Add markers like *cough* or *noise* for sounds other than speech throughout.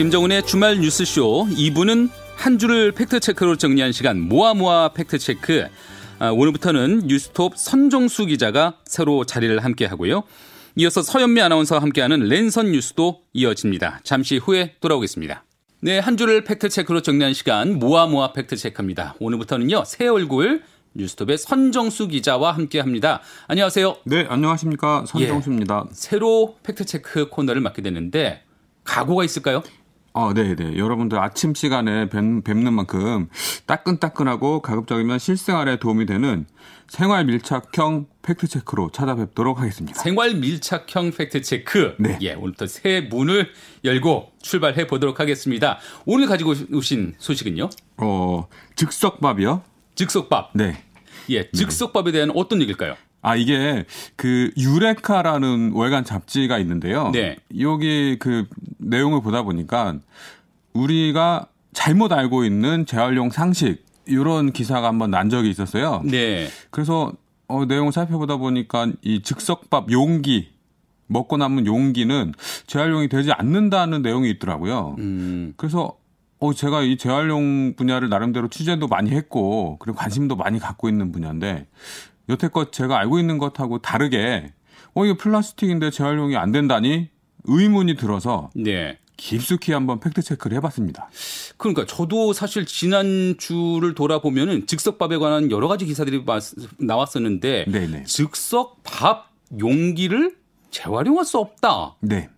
김정은의 주말 뉴스쇼 2부는 한 주를 팩트체크로 정리한 시간 모아모아 팩트체크 아, 오늘부터는 뉴스톱 선정수 기자가 새로 자리를 함께 하고요. 이어서 서현미 아나운서와 함께하는 랜선 뉴스도 이어집니다. 잠시 후에 돌아오겠습니다. 네, 한 주를 팩트체크로 정리한 시간 모아모아 팩트체크입니다. 오늘부터는요, 새 얼굴 뉴스톱의 선정수 기자와 함께합니다. 안녕하세요. 네, 안녕하십니까 선정수입니다. 예, 새로 팩트체크 코너를 맡게 되는데 각오가 있을까요? 어, 네, 네. 여러분들 아침 시간에 뵙, 는 만큼 따끈따끈하고 가급적이면 실생활에 도움이 되는 생활 밀착형 팩트체크로 찾아뵙도록 하겠습니다. 생활 밀착형 팩트체크. 네. 예, 오늘부터 새 문을 열고 출발해 보도록 하겠습니다. 오늘 가지고 오신 소식은요? 어, 즉석밥이요? 즉석밥. 네. 예, 즉석밥에 대한 어떤 얘기일까요? 아, 이게 그 유레카라는 월간 잡지가 있는데요. 네. 여기 그 내용을 보다 보니까 우리가 잘못 알고 있는 재활용 상식 이런 기사가 한번 난 적이 있었어요. 네. 그래서 어, 내용을 살펴보다 보니까 이 즉석밥 용기 먹고 남은 용기는 재활용이 되지 않는다는 내용이 있더라고요. 음. 그래서 어 제가 이 재활용 분야를 나름대로 취재도 많이 했고 그리고 관심도 많이 갖고 있는 분야인데 여태껏 제가 알고 있는 것하고 다르게 어 이게 플라스틱인데 재활용이 안 된다니 의문이 들어서 네. 깊숙이 한번 팩트 체크를 해봤습니다. 그러니까 저도 사실 지난 주를 돌아보면은 즉석밥에 관한 여러 가지 기사들이 나왔었는데 네네. 즉석밥 용기를 재활용할 수 없다. 네.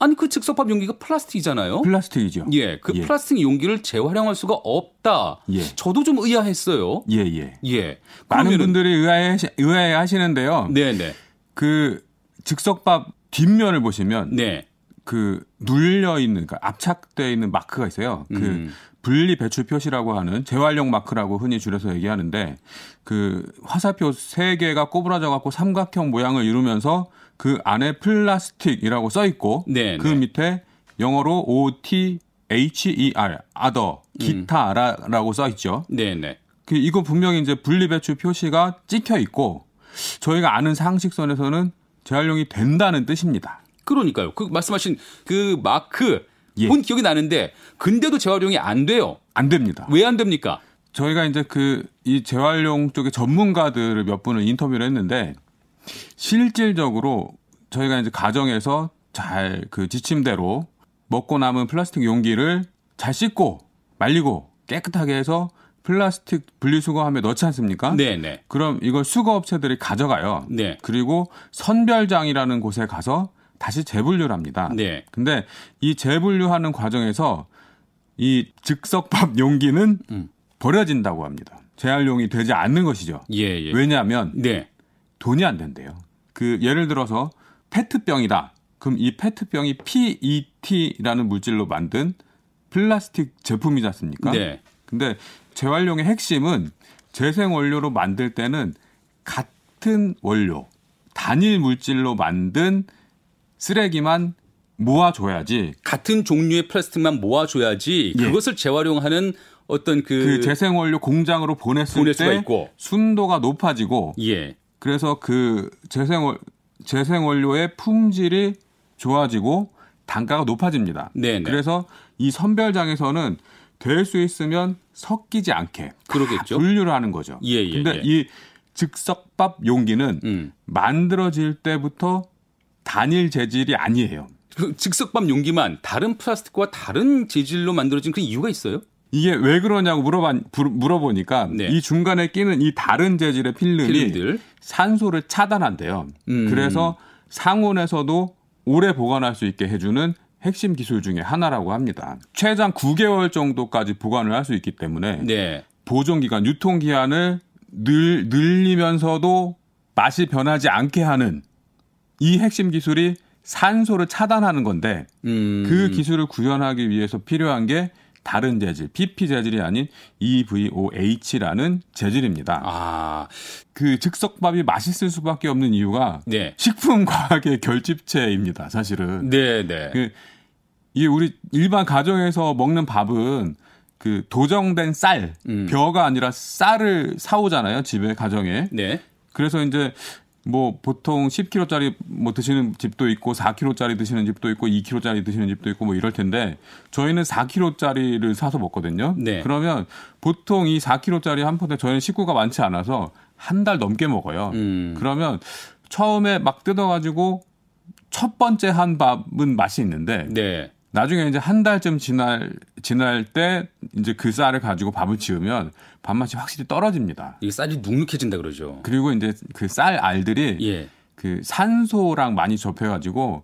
아니 그 즉석밥 용기가 플라스틱이잖아요. 플라스틱이죠. 예, 그 예. 플라스틱 용기를 재활용할 수가 없다. 예. 저도 좀 의아했어요. 예, 예. 예. 많은 그러면은- 분들이 의아해, 의아해 하시는데요. 네, 네, 그 즉석밥 뒷면을 보시면 네. 그 눌려 있는 그러니까 압착돼 있는 마크가 있어요. 그 음. 분리 배출 표시라고 하는 재활용 마크라고 흔히 줄여서 얘기하는데 그 화살표 세 개가 꼬부라져 갖고 삼각형 모양을 이루면서 그 안에 플라스틱이라고 써 있고 네, 그 네. 밑에 영어로 O T H E R other 기타라고 써 있죠. 네, 네. 그 이거 분명히 이제 분리 배출 표시가 찍혀 있고 저희가 아는 상식선에서는 재활용이 된다는 뜻입니다. 그러니까요. 그 말씀하신 그 마크 예. 본 기억이 나는데 근데도 재활용이 안 돼요. 안 됩니다. 왜 안 됩니까? 저희가 이제 그 이 재활용 쪽의 전문가들을 몇 분을 인터뷰를 했는데 실질적으로 저희가 이제 가정에서 잘 그 지침대로 먹고 남은 플라스틱 용기를 잘 씻고 말리고 깨끗하게 해서 플라스틱 분리수거함에 넣지 않습니까? 네, 네. 그럼 이걸 수거업체들이 가져가요. 네. 그리고 선별장이라는 곳에 가서 다시 재분류를 합니다. 네. 근데 이 재분류하는 과정에서 이 즉석밥 용기는 음. 버려진다고 합니다. 재활용이 되지 않는 것이죠. 예, 예. 왜냐하면 네. 돈이 안 된대요. 그 예를 들어서 페트병이다. 그럼 이 페트병이 PET라는 물질로 만든 플라스틱 제품이지 않습니까? 네. 근데 재활용의 핵심은 재생 원료로 만들 때는 같은 원료, 단일 물질로 만든 쓰레기만 모아줘야지 같은 종류의 플라스틱만 모아줘야지 예. 그것을 재활용하는 어떤 그, 그 재생 원료 공장으로 보냈을 때 있고. 순도가 높아지고 예. 그래서 그 재생 원 재생 원료의 품질이 좋아지고 단가가 높아집니다. 네네. 그래서 이 선별장에서는 될 수 있으면 섞이지 않게 그러겠죠. 다 분류를 하는 거죠. 예, 예, 근데 예. 이 즉석밥 용기는 음. 만들어질 때부터 단일 재질이 아니에요. 그 즉석밥 용기만 다른 플라스틱과 다른 재질로 만들어진 그 이유가 있어요? 이게 왜 그러냐고 물어봐, 물어보니까 네. 이 중간에 끼는 이 다른 재질의 필름이 필름들. 산소를 차단한대요. 음. 그래서 상온에서도 오래 보관할 수 있게 해주는 핵심 기술 중에 하나라고 합니다. 최장 9개월 정도까지 보관을 할 수 있기 때문에 네. 보존 기간, 유통 기한을 늘, 늘리면서도 맛이 변하지 않게 하는 이 핵심 기술이 산소를 차단하는 건데 음. 그 기술을 구현하기 위해서 필요한 게 다른 재질, PP 재질이 아닌 EVOH라는 재질입니다. 아, 그 즉석밥이 맛있을 수밖에 없는 이유가 네. 식품 과학의 결집체입니다. 사실은 네, 네. 그 이게 우리 일반 가정에서 먹는 밥은 그 도정된 쌀, 음. 벼가 아니라 쌀을 사오잖아요. 집에 가정에. 네. 그래서 이제 뭐 보통 10kg짜리 뭐 드시는 집도 있고 4kg짜리 드시는 집도 있고 2kg짜리 드시는 집도 있고 뭐 이럴 텐데 저희는 4kg짜리를 사서 먹거든요. 네. 그러면 보통 이 4kg짜리 한 포대 저희는 식구가 많지 않아서 한 달 넘게 먹어요. 음. 그러면 처음에 막 뜯어가지고 첫 번째 한 밥은 맛이 있는데 네. 나중에 이제 한 달쯤 지날 지날 때 이제 그 쌀을 가지고 밥을 지으면 밥맛이 확실히 떨어집니다. 이게 쌀이 눅눅해진다 그러죠. 그리고 이제 그 쌀 알들이 예. 그 산소랑 많이 접해가지고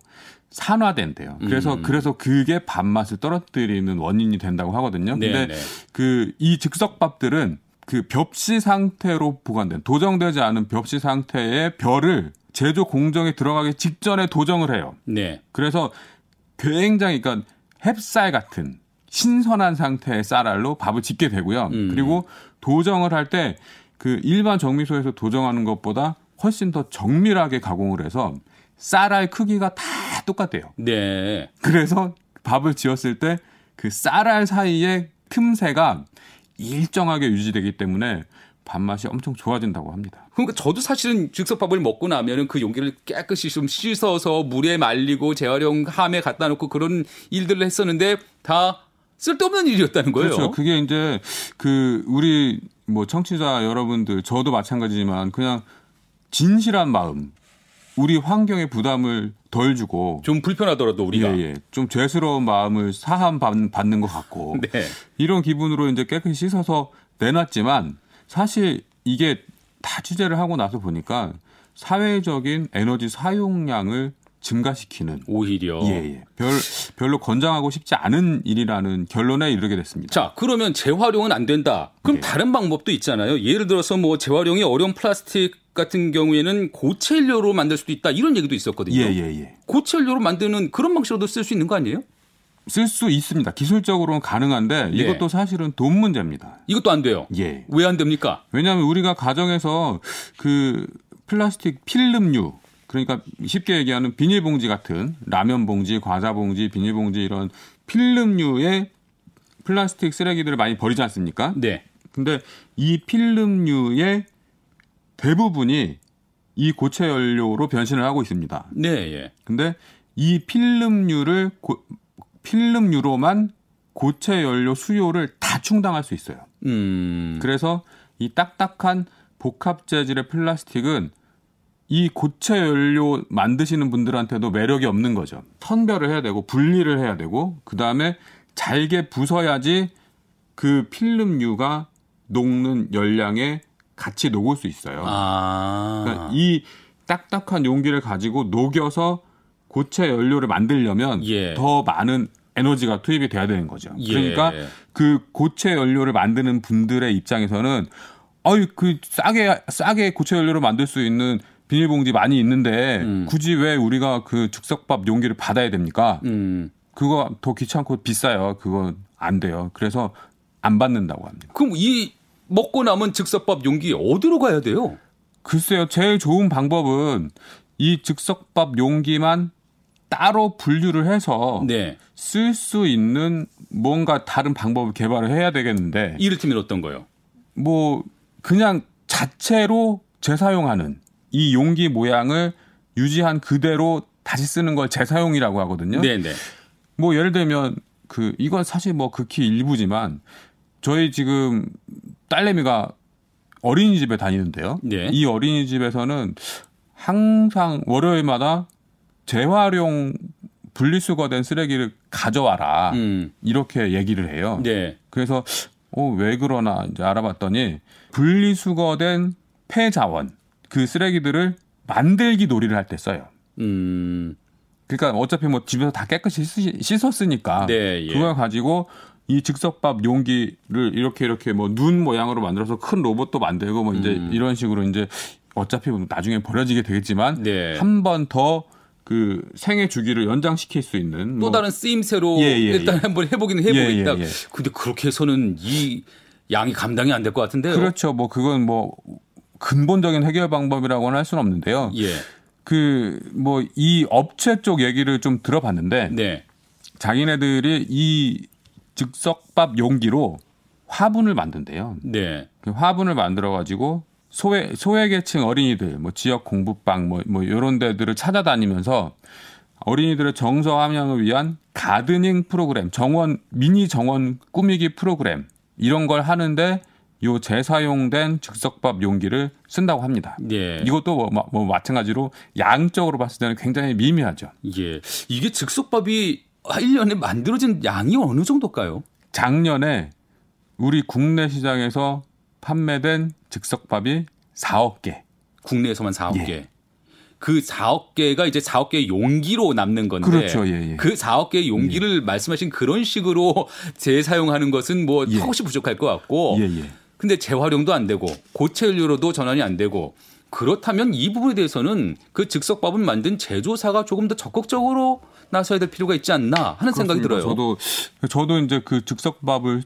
산화된대요. 그래서 음. 그래서 그게 밥맛을 떨어뜨리는 원인이 된다고 하거든요. 네, 근데 네. 그이 즉석밥들은 그 벽시 상태로 보관된 도정되지 않은 벽시 상태의 벼를 제조 공정에 들어가기 직전에 도정을 해요. 네. 그래서 굉장히 그러니까 햅쌀 같은 신선한 상태의 쌀알로 밥을 짓게 되고요. 음. 그리고 도정을 할 때 그 일반 정미소에서 도정하는 것보다 훨씬 더 정밀하게 가공을 해서 쌀알 크기가 다 똑같대요. 네. 그래서 밥을 지었을 때 그 쌀알 사이의 틈새가 일정하게 유지되기 때문에 밥맛이 엄청 좋아진다고 합니다. 그러니까 저도 사실은 즉석밥을 먹고 나면은 그 용기를 깨끗이 좀 씻어서 물에 말리고 재활용함에 갖다 놓고 그런 일들을 했었는데 다 쓸데없는 일이었다는 거예요. 그렇죠. 그게 이제 그 우리 뭐 청취자 여러분들 저도 마찬가지지만 그냥 진실한 마음 우리 환경에 부담을 덜 주고 좀 불편하더라도 우리가. 예, 예. 좀 죄스러운 마음을 사함 받- 받는 것 같고 네. 이런 기분으로 이제 깨끗이 씻어서 내놨지만 사실 이게 다 취재를 하고 나서 보니까 사회적인 에너지 사용량을 증가시키는 오히려. 예, 예. 별, 별로 권장하고 싶지 않은 일이라는 결론에 이르게 됐습니다. 자, 그러면 재활용은 안 된다. 그럼 네. 다른 방법도 있잖아요. 예를 들어서 뭐 재활용이 어려운 플라스틱 같은 경우에는 고체 연료로 만들 수도 있다. 이런 얘기도 있었거든요. 예, 예, 예. 고체 연료로 만드는 그런 방식으로도 쓸 수 있는 거 아니에요? 쓸 수 있습니다. 기술적으로는 가능한데 네. 이것도 사실은 돈 문제입니다. 이것도 안 돼요. 예. 왜 안 됩니까? 왜냐하면 우리가 가정에서 그 플라스틱 필름류 그러니까 쉽게 얘기하는 비닐봉지 같은 라면 봉지, 과자 봉지, 비닐봉지 이런 필름류의 플라스틱 쓰레기들을 많이 버리지 않습니까? 네. 근데 이 필름류의 대부분이 이 고체 연료로 변신을 하고 있습니다. 네, 예. 근데 이 필름류를 고- 필름류로만 고체 연료 수요를 다 충당할 수 있어요. 음. 그래서 이 딱딱한 복합 재질의 플라스틱은 이 고체 연료 만드시는 분들한테도 매력이 없는 거죠. 선별을 해야 되고 분리를 해야 되고 그다음에 잘게 부숴야지 그 필름류가 녹는 열량에 같이 녹을 수 있어요. 아. 그러니까 이 딱딱한 용기를 가지고 녹여서 고체 연료를 만들려면 예. 더 많은 에너지가 투입이 돼야 되는 거죠. 예. 그러니까 그 고체 연료를 만드는 분들의 입장에서는 어이 그 싸게 싸게 고체 연료를 만들 수 있는 비닐봉지 많이 있는데 음. 굳이 왜 우리가 그 즉석밥 용기를 받아야 됩니까? 음. 그거 더 귀찮고 비싸요. 그거 안 돼요. 그래서 안 받는다고 합니다. 그럼 이 먹고 남은 즉석밥 용기 어디로 가야 돼요? 글쎄요, 제일 좋은 방법은 이 즉석밥 용기만 따로 분류를 해서 네. 쓸수 있는 뭔가 다른 방법을 개발을 해야 되겠는데 이를테면 어떤 거요? 뭐 그냥 자체로 재사용하는 이 용기 모양을 유지한 그대로 다시 쓰는 걸 재사용이라고 하거든요. 네, 네. 뭐 예를 들면 그 이건 사실 뭐 극히 일부지만 저희 지금 딸내미가 어린이집에 다니는데요. 네. 이 어린이집에서는 항상 월요일마다 재활용 분리수거된 쓰레기를 가져와라 음. 이렇게 얘기를 해요. 네. 그래서 어, 왜 그러나 이제 알아봤더니 분리수거된 폐자원 그 쓰레기들을 만들기 놀이를 할 때 써요. 음. 그러니까 어차피 뭐 집에서 다 깨끗이 씻- 씻었으니까 네, 예. 그걸 가지고 이 즉석밥 용기를 이렇게 이렇게 뭐 눈 모양으로 만들어서 큰 로봇도 만들고 뭐 이제 음. 이런 식으로 이제 어차피 뭐 나중에 버려지게 되겠지만 네. 한번 더 그 생애 주기를 연장시킬 수 있는 또뭐 다른 쓰임새로 예, 예, 일단 예. 한번 해보긴 해보겠다. 예, 예, 예. 근데 그렇게 해서는 이 양이 감당이 안 될 것 같은데요. 그렇죠. 뭐 그건 뭐 근본적인 해결 방법이라고는 할 수는 없는데요. 예. 그뭐 이 업체 쪽 얘기를 좀 들어봤는데 네. 자기네들이 이 즉석밥 용기로 화분을 만든대요. 네. 그 화분을 만들어 가지고 소외 소외계층 어린이들 뭐 지역 공부방 뭐뭐 이런 데들을 찾아다니면서 어린이들의 정서 함양을 위한 가드닝 프로그램, 정원 미니 정원 꾸미기 프로그램 이런 걸 하는데 요 재사용된 즉석밥 용기를 쓴다고 합니다. 예. 이것도 뭐, 뭐, 뭐 마찬가지로 양적으로 봤을 때는 굉장히 미미하죠. 예. 이게 즉석밥이 1년에 만들어진 양이 어느 정도일까요? 작년에 우리 국내 시장에서 판매된 즉석밥이 4억 개. 국내에서만 4억 예. 개. 그 4억 개가 이제 4억 개의 용기로 남는 건데 그렇죠. 예, 예. 그 4억 개의 용기를 말씀하신 그런 식으로 *laughs* 재사용하는 것은 뭐 예. 턱없이 부족할 것 같고 예, 예. 근데 재활용도 안 되고 고체 연료로도 전환이 안 되고 그렇다면 이 부분에 대해서는 그 즉석밥을 만든 제조사가 조금 더 적극적으로 나서야 될 필요가 있지 않나 하는 생각이 그렇습니다. 들어요. 저도 저도 이제 그 즉석밥을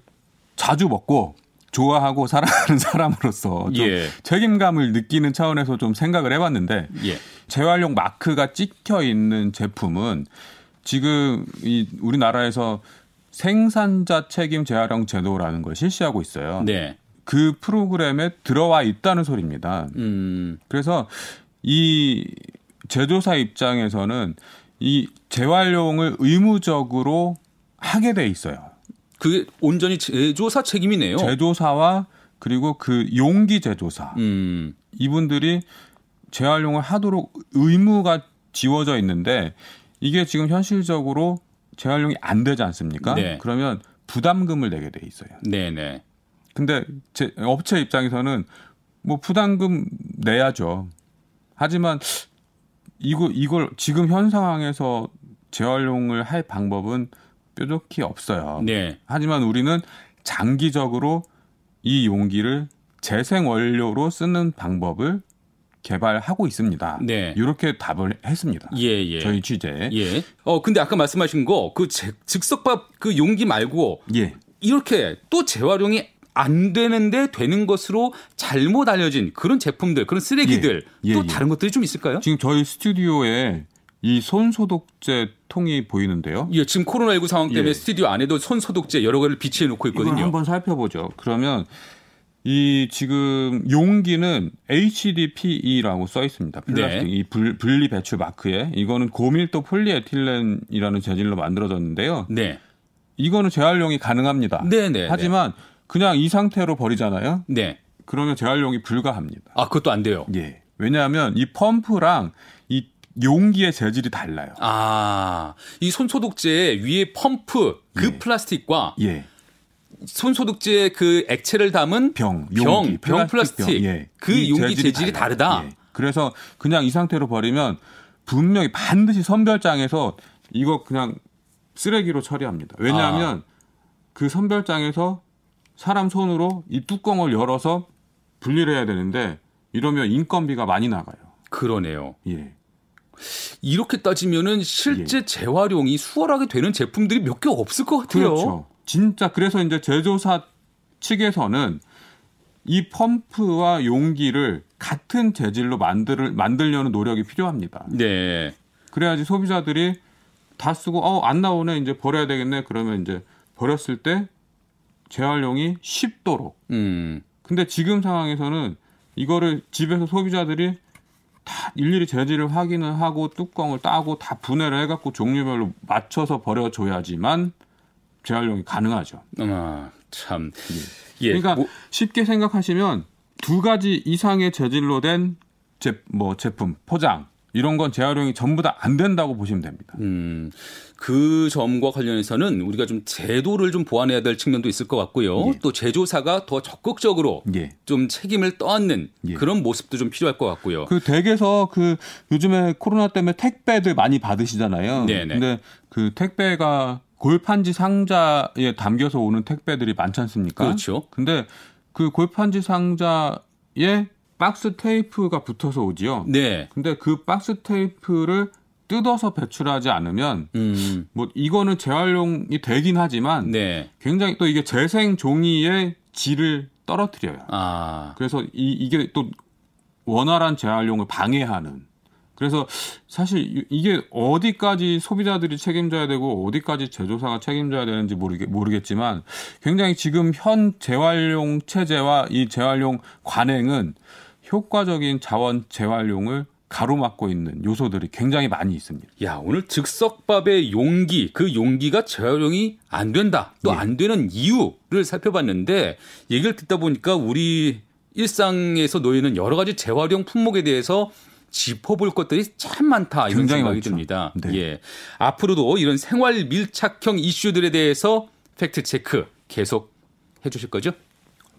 자주 먹고 좋아하고 사랑하는 *laughs* 사람으로서 좀 예. 책임감을 느끼는 차원에서 좀 생각을 해봤는데 예. 재활용 마크가 찍혀 있는 제품은 지금 이 우리나라에서 생산자 책임 재활용 제도라는 걸 실시하고 있어요. 네. 그 프로그램에 들어와 있다는 소리입니다. 음. 그래서 이 제조사 입장에서는 이 재활용을 의무적으로 하게 돼 있어요. 그게 온전히 제조사 책임이네요. 제조사와 그리고 그 용기 제조사 음. 이분들이 재활용을 하도록 의무가 지워져 있는데 이게 지금 현실적으로 재활용이 안 되지 않습니까? 네. 그러면 부담금을 내게 돼 있어요. 네, 네. 근데 제 업체 입장에서는 뭐 부담금 내야죠. 하지만 이거 이걸 지금 현 상황에서 재활용을 할 방법은 뾰족히 없어요. 네. 하지만 우리는 장기적으로 이 용기를 재생 원료로 쓰는 방법을 개발하고 있습니다. 네. 이렇게 답을 했습니다. 예, 예. 저희 취재. 예. 어, 근데 아까 말씀하신 거, 그 제- 즉석밥 그 용기 말고 예. 이렇게 또 재활용이 안 되는데 되는 것으로 잘못 알려진 그런 제품들, 그런 쓰레기들 예, 또 예. 다른 것들이 좀 있을까요? 지금 저희 스튜디오에 이 손소독제 통이 보이는데요. 예, 지금 코로나19 상황 때문에 예. 스튜디오 안에도 손 소독제 여러 개를 비치해 놓고 있거든요. 한번 살펴보죠. 그러면 이 지금 용기는 HDPE라고 써 있습니다. 플라스틱 네. 이 불, 분리 배출 마크에 이거는 고밀도 폴리에틸렌이라는 재질로 만들어졌는데요. 네. 이거는 재활용이 가능합니다. 네, 네. 하지만 그냥 이 상태로 버리잖아요. 네. 그러면 재활용이 불가합니다. 아, 그것도 안 돼요. 예. 왜냐하면 이 펌프랑 이 용기의 재질이 달라요. 아, 이 손소독제 위에 펌프 그 예. 플라스틱과 예. 손소독제 그 액체를 담은 병, 병, 용기, 병 플라스틱. 병, 예. 그이 용기 재질이 달라요. 다르다. 예. 그래서 그냥 이 상태로 버리면 분명히 반드시 선별장에서 이거 그냥 쓰레기로 처리합니다. 왜냐하면 아. 그 선별장에서 사람 손으로 이 뚜껑을 열어서 분리를 해야 되는데 이러면 인건비가 많이 나가요. 그러네요. 예. 이렇게 따지면은 실제 재활용이 수월하게 되는 제품들이 몇 개 없을 것 같아요. 그렇죠. 진짜 그래서 이제 제조사 측에서는 이 펌프와 용기를 같은 재질로 만들 만들려는 노력이 필요합니다. 네. 그래야지 소비자들이 다 쓰고 어 안 나오네 이제 버려야 되겠네 그러면 이제 버렸을 때 재활용이 쉽도록 음. 근데 지금 상황에서는 이거를 집에서 소비자들이 다 일일이 재질을 확인을 하고 뚜껑을 따고 다 분해를 해갖고 종류별로 맞춰서 버려줘야지만 재활용이 가능하죠. 아, 참. 예. 그러니까 뭐, 쉽게 생각하시면 두 가지 이상의 재질로 된 제, 뭐 제품, 포장 이런 건 재활용이 전부 다 안 된다고 보시면 됩니다. 음, 그 점과 관련해서는 우리가 좀 제도를 좀 보완해야 될 측면도 있을 것 같고요. 예. 또 제조사가 더 적극적으로 예. 좀 책임을 떠안는 예. 그런 모습도 좀 필요할 것 같고요. 그 댁에서 그 요즘에 코로나 때문에 택배들 많이 받으시잖아요. 네네. 근데 그 택배가 골판지 상자에 담겨서 오는 택배들이 많지 않습니까? 그렇죠. 근데 그 골판지 상자에 박스 테이프가 붙어서 오지요. 네. 근데 그 박스 테이프를 뜯어서 배출하지 않으면 음, 뭐 이거는 재활용이 되긴 하지만 네. 굉장히 또 이게 재생 종이의 질을 떨어뜨려요. 아, 그래서 이, 이게 또 원활한 재활용을 방해하는. 그래서 사실 이- 이게 어디까지 소비자들이 책임져야 되고 어디까지 제조사가 책임져야 되는지 모르겠, 모르겠지만 굉장히 지금 현 재활용 체제와 이 재활용 관행은 효과적인 자원 재활용을 가로막고 있는 요소들이 굉장히 많이 있습니다. 야, 오늘 즉석밥의 용기, 그 용기가 재활용이 안 된다. 또안 네. 되는 이유를 살펴봤는데 얘기를 듣다 보니까 우리 일상에서 놓이는 여러 가지 재활용 품목에 대해서 짚어볼 것들이 참 많다 이런 굉장히 생각이 많죠. 듭니다. 네. 예, 앞으로도 이런 생활 밀착형 이슈들에 대해서 팩트 체크 계속 해 주실 거죠?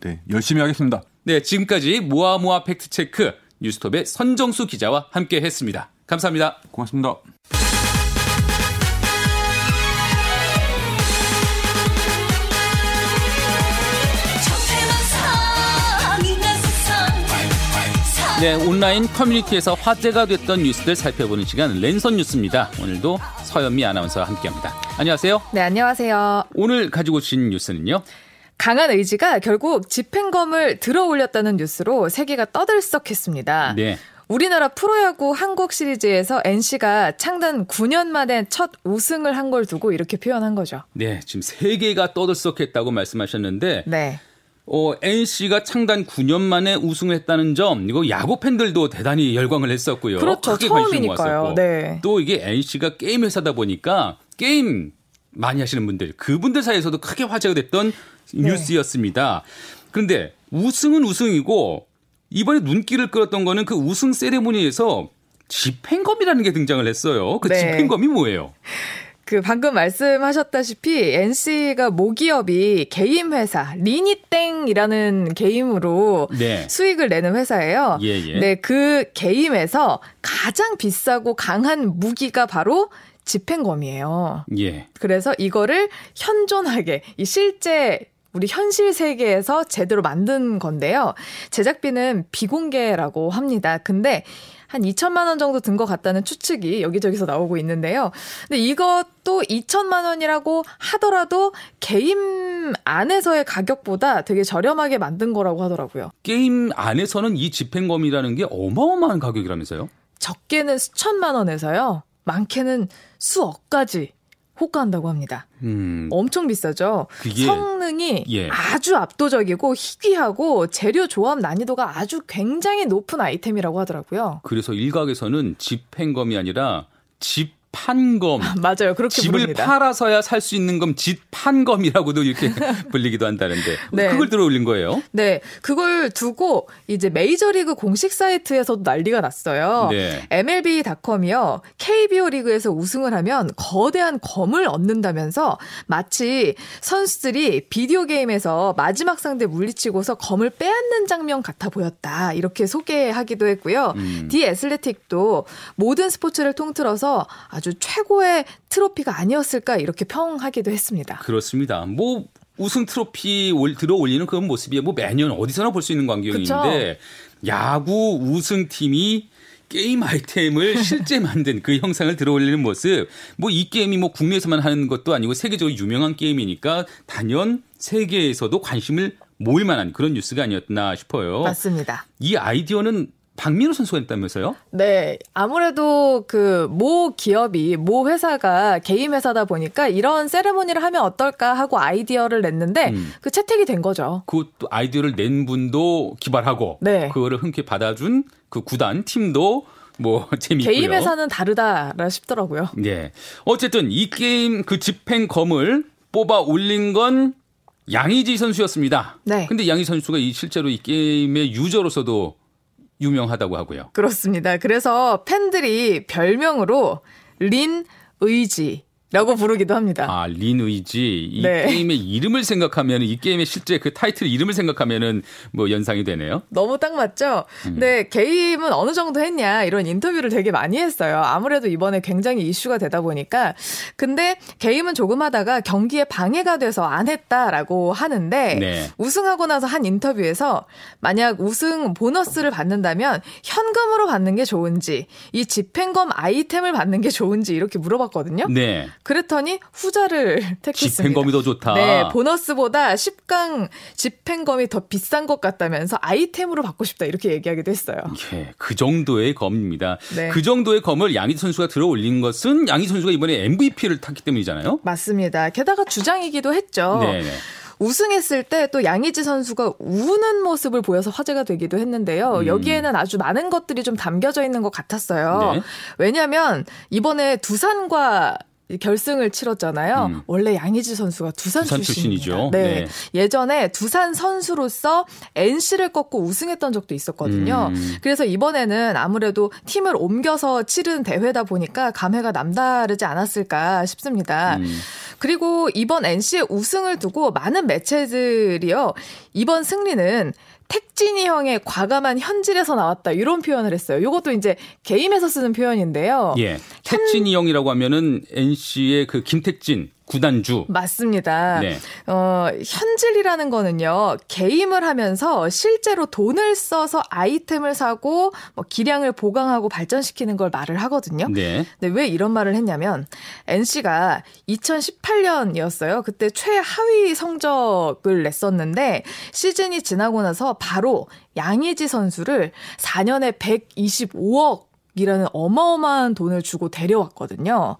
네, 열심히 하겠습니다. 네, 지금까지 모아모아 팩트 체크 뉴스톱의 선정수 기자와 함께 했습니다. 감사합니다. 고맙습니다. 네, 온라인 커뮤니티에서 화제가 됐던 뉴스들 살펴보는 시간 랜선 뉴스입니다. 오늘도 서현미 아나운서와 함께합니다. 안녕하세요. 네, 안녕하세요. 오늘 가지고 오신 뉴스는요. 강한 의지가 결국 집행검을 들어 올렸다는 뉴스로 세계가 떠들썩했습니다. 네. 우리나라 프로야구 한국 시리즈에서 NC가 창단 9년 만에 첫 우승을 한 걸 두고 이렇게 표현한 거죠. 네, 지금 세계가 떠들썩했다고 말씀하셨는데 네. 어, NC가 창단 9년 만에 우승을 했다는 점 이거 야구 팬들도 대단히 열광을 했었고요. 그렇죠. 처음이니까요. 네. 또 이게 NC가 게임 회사다 보니까 게임 많이 하시는 분들 그분들 사이에서도 크게 화제가 됐던 네. 뉴스였습니다. 그런데 우승은 우승이고 이번에 눈길을 끌었던 거는 그 우승 세레모니에서 집행검이라는 게 등장을 했어요. 그 네. 집행검이 뭐예요? 그 방금 말씀하셨다시피 NC가 모기업이 게임 회사 리니땡이라는 게임으로 네. 수익을 내는 회사예요. 예, 예. 네, 그 게임에서 가장 비싸고 강한 무기가 바로 집행검이에요. 예. 그래서 이거를 현존하게 이 실제 우리 현실 세계에서 제대로 만든 건데요. 제작비는 비공개라고 합니다. 근데 한 2천만 원 정도 든 것 같다는 추측이 여기저기서 나오고 있는데요. 근데 이것도 2천만 원이라고 하더라도 게임 안에서의 가격보다 되게 저렴하게 만든 거라고 하더라고요. 게임 안에서는 이 집행검이라는 게 어마어마한 가격이라면서요? 적게는 수천만 원에서요. 많게는 수억까지 호가한다고 합니다. 음. 엄청 비싸죠. 성능이 예. 아주 압도적이고 희귀하고 재료 조합 난이도가 아주 굉장히 높은 아이템이라고 하더라고요. 그래서 일각에서는 집행검이 아니라 집 판검. *laughs* 맞아요. 그렇게 집을 부릅니다. 팔아서야 살 수 있는 검 집판검이라고도 이렇게 *laughs* 불리기도 한다는데 네. 그걸 들어 올린 거예요. 네, 그걸 두고 이제 메이저리그 공식 사이트에서도 난리가 났어요. 네. MLB.com이요. KBO 리그에서 우승을 하면 거대한 검을 얻는다면서 마치 선수들이 비디오 게임에서 마지막 상대 물리치고서 검을 빼앗는 장면 같아 보였다. 이렇게 소개하기도 했고요. 음. 디 애슬레틱도 모든 스포츠를 통틀어서 아주 최고의 트로피가 아니었을까 이렇게 평하기도 했습니다. 그렇습니다. 뭐 우승 트로피 올, 들어 올리는 그런 모습이 뭐 매년 어디서나 볼 수 있는 광경인데 야구 우승팀이 게임 아이템을 *laughs* 실제 만든 그 형상을 들어 올리는 모습. 뭐 이 게임이 뭐 국내에서만 하는 것도 아니고 세계적으로 유명한 게임이니까 단연 세계에서도 관심을 모을 만한 그런 뉴스가 아니었나 싶어요. 맞습니다. 이 아이디어는 박민호 선수가 했다면서요? 네. 아무래도 그 모 기업이 모 회사가 게임 회사다 보니까 이런 세레모니를 하면 어떨까 하고 아이디어를 냈는데 음. 그 채택이 된 거죠. 그 아이디어를 낸 분도 기발하고 네. 그거를 흔쾌히 받아준 그 구단 팀도 뭐 *laughs* 재미있고요. 게임 회사는 다르다라 싶더라고요. 네. 어쨌든 이 게임 그 집행검을 뽑아 올린 건 양의지 선수였습니다. 네. 근데 양의지 선수가 이 실제로 이 게임의 유저로서도 유명하다고 하고요. 그렇습니다. 그래서 팬들이 별명으로 린 의지 라고 부르기도 합니다. 아, 린의지. 이 네. 게임의 이름을 생각하면 이 게임의 실제 그 타이틀 이름을 생각하면은 뭐 연상이 되네요. 너무 딱 맞죠? 근데 게임은 어느 정도 했냐 이런 인터뷰를 되게 많이 했어요. 아무래도 이번에 굉장히 이슈가 되다 보니까. 근데 게임은 조금 하다가 경기에 방해가 돼서 안 했다라고 하는데 네. 우승하고 나서 한 인터뷰에서 만약 우승 보너스를 받는다면 현금으로 받는 게 좋은지 이 집행검 아이템을 받는 게 좋은지 이렇게 물어봤거든요. 네. 그랬더니 후자를 *laughs* 택했습니다. 집행검이 더 좋다. 네, 보너스보다 10강 집행검이 더 비싼 것 같다면서 아이템으로 받고 싶다 이렇게 얘기하기도 했어요. 예, 그 정도의 검입니다. 네. 그 정도의 검을 양희 선수가 들어 올린 것은 양희 선수가 이번에 MVP를 탔기 때문이잖아요. 맞습니다. 게다가 주장이기도 했죠. 네. 네. 우승했을 때 또 양의지 선수가 우는 모습을 보여서 화제가 되기도 했는데요. 음. 여기에는 아주 많은 것들이 좀 담겨져 있는 것 같았어요. 네. 왜냐하면 이번에 두산과 결승을 치렀잖아요. 음. 원래 양의지 선수가 두산, 두산. 출신이죠. 네. 네. 예전에 두산 선수로서 NC를 꺾고 우승했던 적도 있었거든요. 음. 그래서 이번에는 아무래도 팀을 옮겨서 치른 대회다 보니까 감회가 남다르지 않았을까 싶습니다. 음. 그리고 이번 NC의 우승을 두고 많은 매체들이요. 이번 승리는 택진이 형의 과감한 현질에서 나왔다. 이런 표현을 했어요. 이것도 이제 게임에서 쓰는 표현인데요. 예. 택진이 형이라고 하면은 NC의 그 김택진 구단주. 맞습니다. 네. 어, 현질이라는 거는요, 게임을 하면서 실제로 돈을 써서 아이템을 사고, 뭐, 기량을 보강하고 발전시키는 걸 말을 하거든요. 네. 근데 왜 이런 말을 했냐면, NC가 2018년이었어요. 그때 최하위 성적을 냈었는데, 시즌이 지나고 나서 바로 양의지 선수를 4년에 125억 이라는 어마어마한 돈을 주고 데려왔거든요.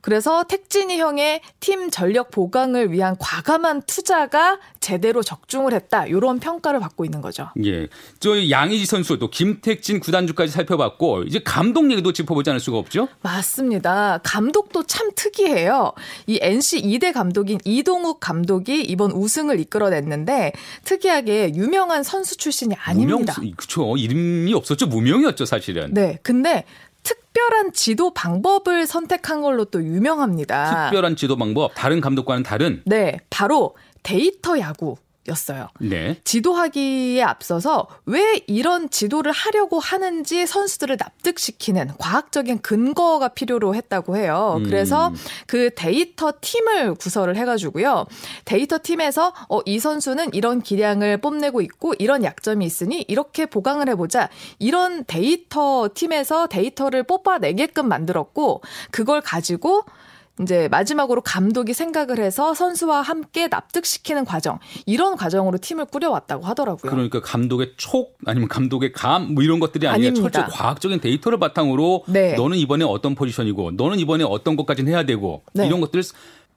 그래서 택진이 형의 팀 전력 보강을 위한 과감한 투자가 제대로 적중을 했다. 이런 평가를 받고 있는 거죠. 예. 저 양의지 선수 또 김택진 구단주까지 살펴봤고 이제 감독 얘기도 짚어보지 않을 수가 없죠. 맞습니다. 감독도 참 특이해요. 이 NC 2대 감독인 이동욱 감독이 이번 우승을 이끌어냈는데 특이하게 유명한 선수 출신이 아닙니다. 무명, 그쵸. 이름이 없었죠. 무명이었죠, 사실은. 네. 근데 특별한 지도 방법을 선택한 걸로 또 유명합니다. 특별한 지도 방법, 다른 감독과는 다른. 네, 바로 데이터 야구 였어요. 네. 지도하기에 앞서서 왜 이런 지도를 하려고 하는지 선수들을 납득시키는 과학적인 근거가 필요로 했다고 해요. 음. 그래서 그 데이터 팀을 구성을 해가지고요. 데이터 팀에서 어, 이 선수는 이런 기량을 뽐내고 있고 이런 약점이 있으니 이렇게 보강을 해보자. 이런 데이터 팀에서 데이터를 뽑아내게끔 만들었고 그걸 가지고 이제 마지막으로 감독이 생각을 해서 선수와 함께 납득시키는 과정 이런 과정으로 팀을 꾸려왔다고 하더라고요. 그러니까 감독의 촉 아니면 감독의 감 뭐 이런 것들이 아니라 아닙니다. 철저히 과학적인 데이터를 바탕으로 네. 너는 이번에 어떤 포지션이고 너는 이번에 어떤 것까지는 해야 되고 네. 이런 것들을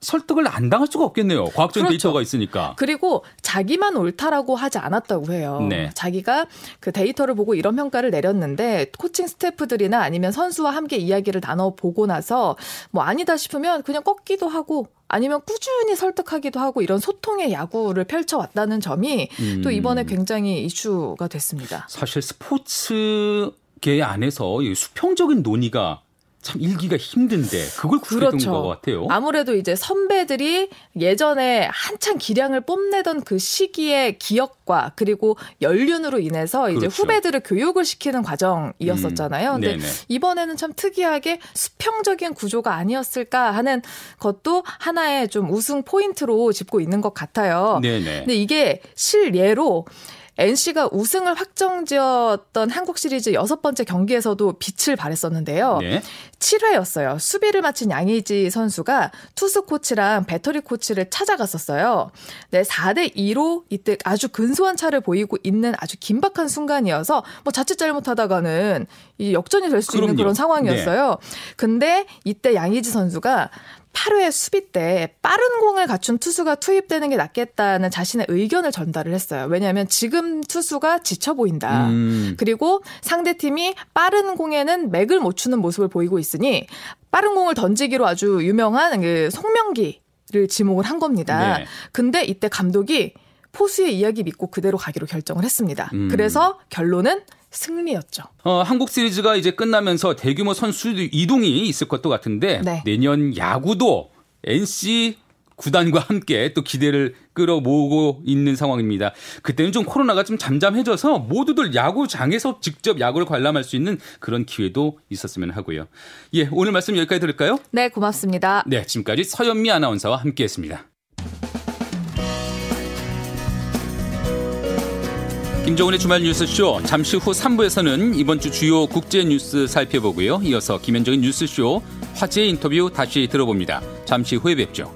설득을 안 당할 수가 없겠네요. 과학적인 그렇죠. 데이터가 있으니까. 그리고 자기만 옳다라고 하지 않았다고 해요. 네. 자기가 그 데이터를 보고 이런 평가를 내렸는데 코칭 스태프들이나 아니면 선수와 함께 이야기를 나눠 보고 나서 뭐 아니다 싶으면 그냥 꺾기도 하고 아니면 꾸준히 설득하기도 하고 이런 소통의 야구를 펼쳐왔다는 점이 음. 또 이번에 굉장히 이슈가 됐습니다. 사실 스포츠 계 안에서 이 수평적인 논의가 참 일기가 힘든데 그걸 구축했던 것 같아요. 그렇죠. 아무래도 이제 선배들이 예전에 한창 기량을 뽐내던 그 시기의 기억과 그리고 연륜으로 인해서 이제 그렇죠. 후배들을 교육을 시키는 과정이었었잖아요. 음, 근데 네네. 이번에는 참 특이하게 수평적인 구조가 아니었을까 하는 것도 하나의 좀 우승 포인트로 짚고 있는 것 같아요. 네네. 근데 이게 실예로 NC가 우승을 확정지었던 한국 시리즈 여섯 번째 경기에서도 빛을 발했었는데요. 네. 7회였어요. 수비를 마친 양의지 선수가 투수 코치랑 배터리 코치를 찾아갔었어요. 네, 4대 2로 이때 아주 근소한 차를 보이고 있는 아주 긴박한 순간이어서 뭐 자칫 잘못하다가는 이 역전이 될 수 있는. 그런 상황이었어요. 네. 근데 이때 양의지 선수가 8회 수비 때 빠른 공을 갖춘 투수가 투입되는 게 낫겠다는 자신의 의견을 전달을 했어요. 왜냐하면 지금 투수가 지쳐 보인다. 음. 그리고 상대팀이 빠른 공에는 맥을 못 추는 모습을 보이고 있으니 빠른 공을 던지기로 아주 유명한 그 송명기를 지목을 한 겁니다. 네. 근데 이때 감독이 포수의 이야기 믿고 그대로 가기로 결정을 했습니다. 음. 그래서 결론은 승리였죠. 어, 한국 시리즈가 이제 끝나면서 대규모 선수 이동이 있을 것도 같은데 네. 내년 야구도 NC 구단과 함께 또 기대를 끌어모으고 있는 상황입니다. 그때는 좀 코로나가 좀 잠잠해져서 모두들 야구장에서 직접 야구를 관람할 수 있는 그런 기회도 있었으면 하고요. 예, 오늘 말씀 여기까지 들을까요? 네, 고맙습니다. 네, 지금까지 서현미 아나운서와 함께했습니다. 김정은의 주말 뉴스쇼 잠시 후 3부에서는 이번 주 주요 국제 뉴스 살펴보고요. 이어서 김현정의 뉴스쇼 화제 인터뷰 다시 들어봅니다. 잠시 후에 뵙죠.